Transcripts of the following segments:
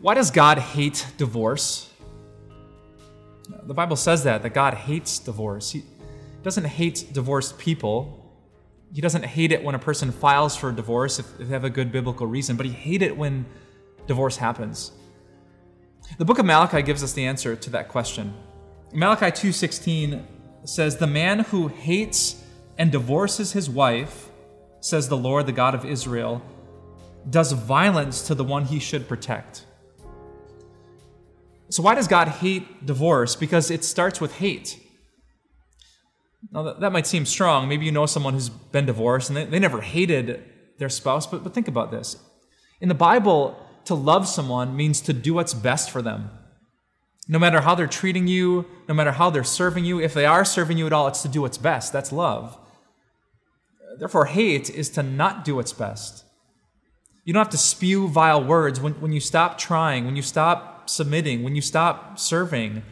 Why does God hate divorce? The Bible says that, that God hates divorce. He doesn't hate divorced people. He doesn't hate it when a person files for a divorce if, they have a good biblical reason, but he hates it when divorce happens. The book of Malachi gives us the answer to that question. Malachi 2:16 says, "The man who hates and divorces his wife, says the Lord, the God of Israel, does violence to the one he should protect." So why does God hate divorce? Because it starts with hate. Now, that, might seem strong. Maybe you know someone who's been divorced and they, they never hated their spouse, but, but think about this. In the Bible, to love someone means to do what's best for them. No matter how they're treating you, no matter how they're serving you, if they are serving you at all, it's to do what's best. That's love. Therefore, hate is to not do what's best. You don't have to spew vile words when, when you stop trying, when you stop submitting, when you stop serving.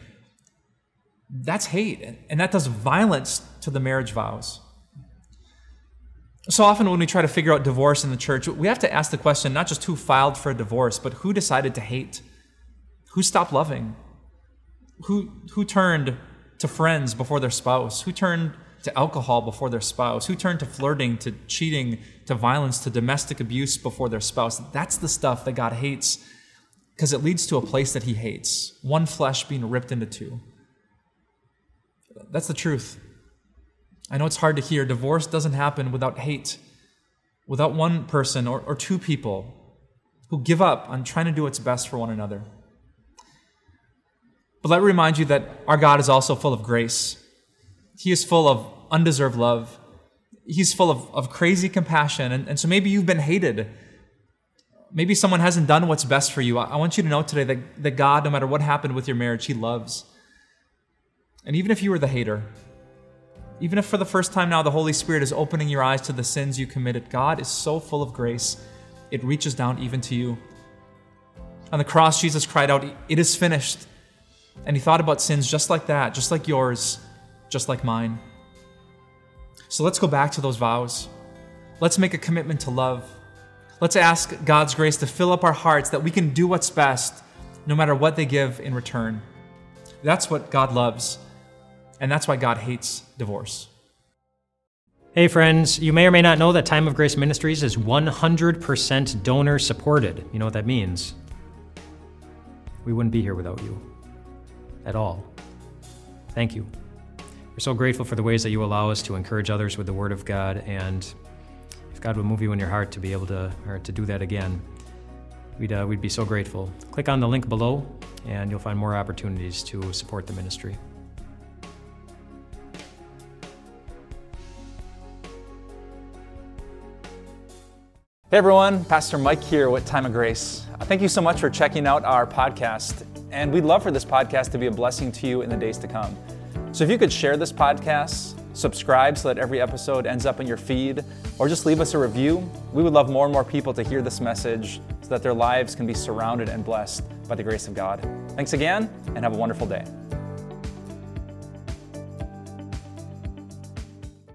That's hate, and that does violence to the marriage vows. So often, when we try to figure out divorce in the church, we have to ask the question not just who filed for a divorce, but who decided to hate? Who stopped loving? Who, who turned to friends before their spouse? Who turned to alcohol before their spouse? Who turned to flirting, to cheating, to violence, to domestic abuse before their spouse? That's the stuff that God hates because it leads to a place that He hates one flesh being ripped into two. That's the truth. I know it's hard to hear. Divorce doesn't happen without hate, without one person or, or two people who give up on trying to do what's best for one another. But let me remind you that our God is also full of grace. He is full of undeserved love. He's full of, of crazy compassion. And, and so maybe you've been hated. Maybe someone hasn't done what's best for you. I, want you to know today that, that God, no matter what happened with your marriage, He loves. And even if you were the hater, even if for the first time now the Holy Spirit is opening your eyes to the sins you committed, God is so full of grace, it reaches down even to you. On the cross, Jesus cried out, It is finished. And he thought about sins just like that, just like yours, just like mine. So let's go back to those vows. Let's make a commitment to love. Let's ask God's grace to fill up our hearts that we can do what's best no matter what they give in return. That's what God loves. And that's why God hates divorce. Hey, friends, you may or may not know that Time of Grace Ministries is 100% donor supported. You know what that means? We wouldn't be here without you at all. Thank you. We're so grateful for the ways that you allow us to encourage others with the Word of God, and God would move you in your heart to be able to, or to do that again, we'd, uh, we'd be so grateful. Click on the link below, and you'll find more opportunities to support the ministry. Hey everyone, Pastor Mike here with Time of Grace. Thank you so much for checking out our podcast, and we'd love for this podcast to be a blessing to you in the days to come. So if you could share this podcast, subscribe so that every episode ends up in your feed, or just leave us a review, we would love more and more people to hear this message so that their lives can be surrounded and blessed by the grace of God. Thanks again, and have a wonderful day.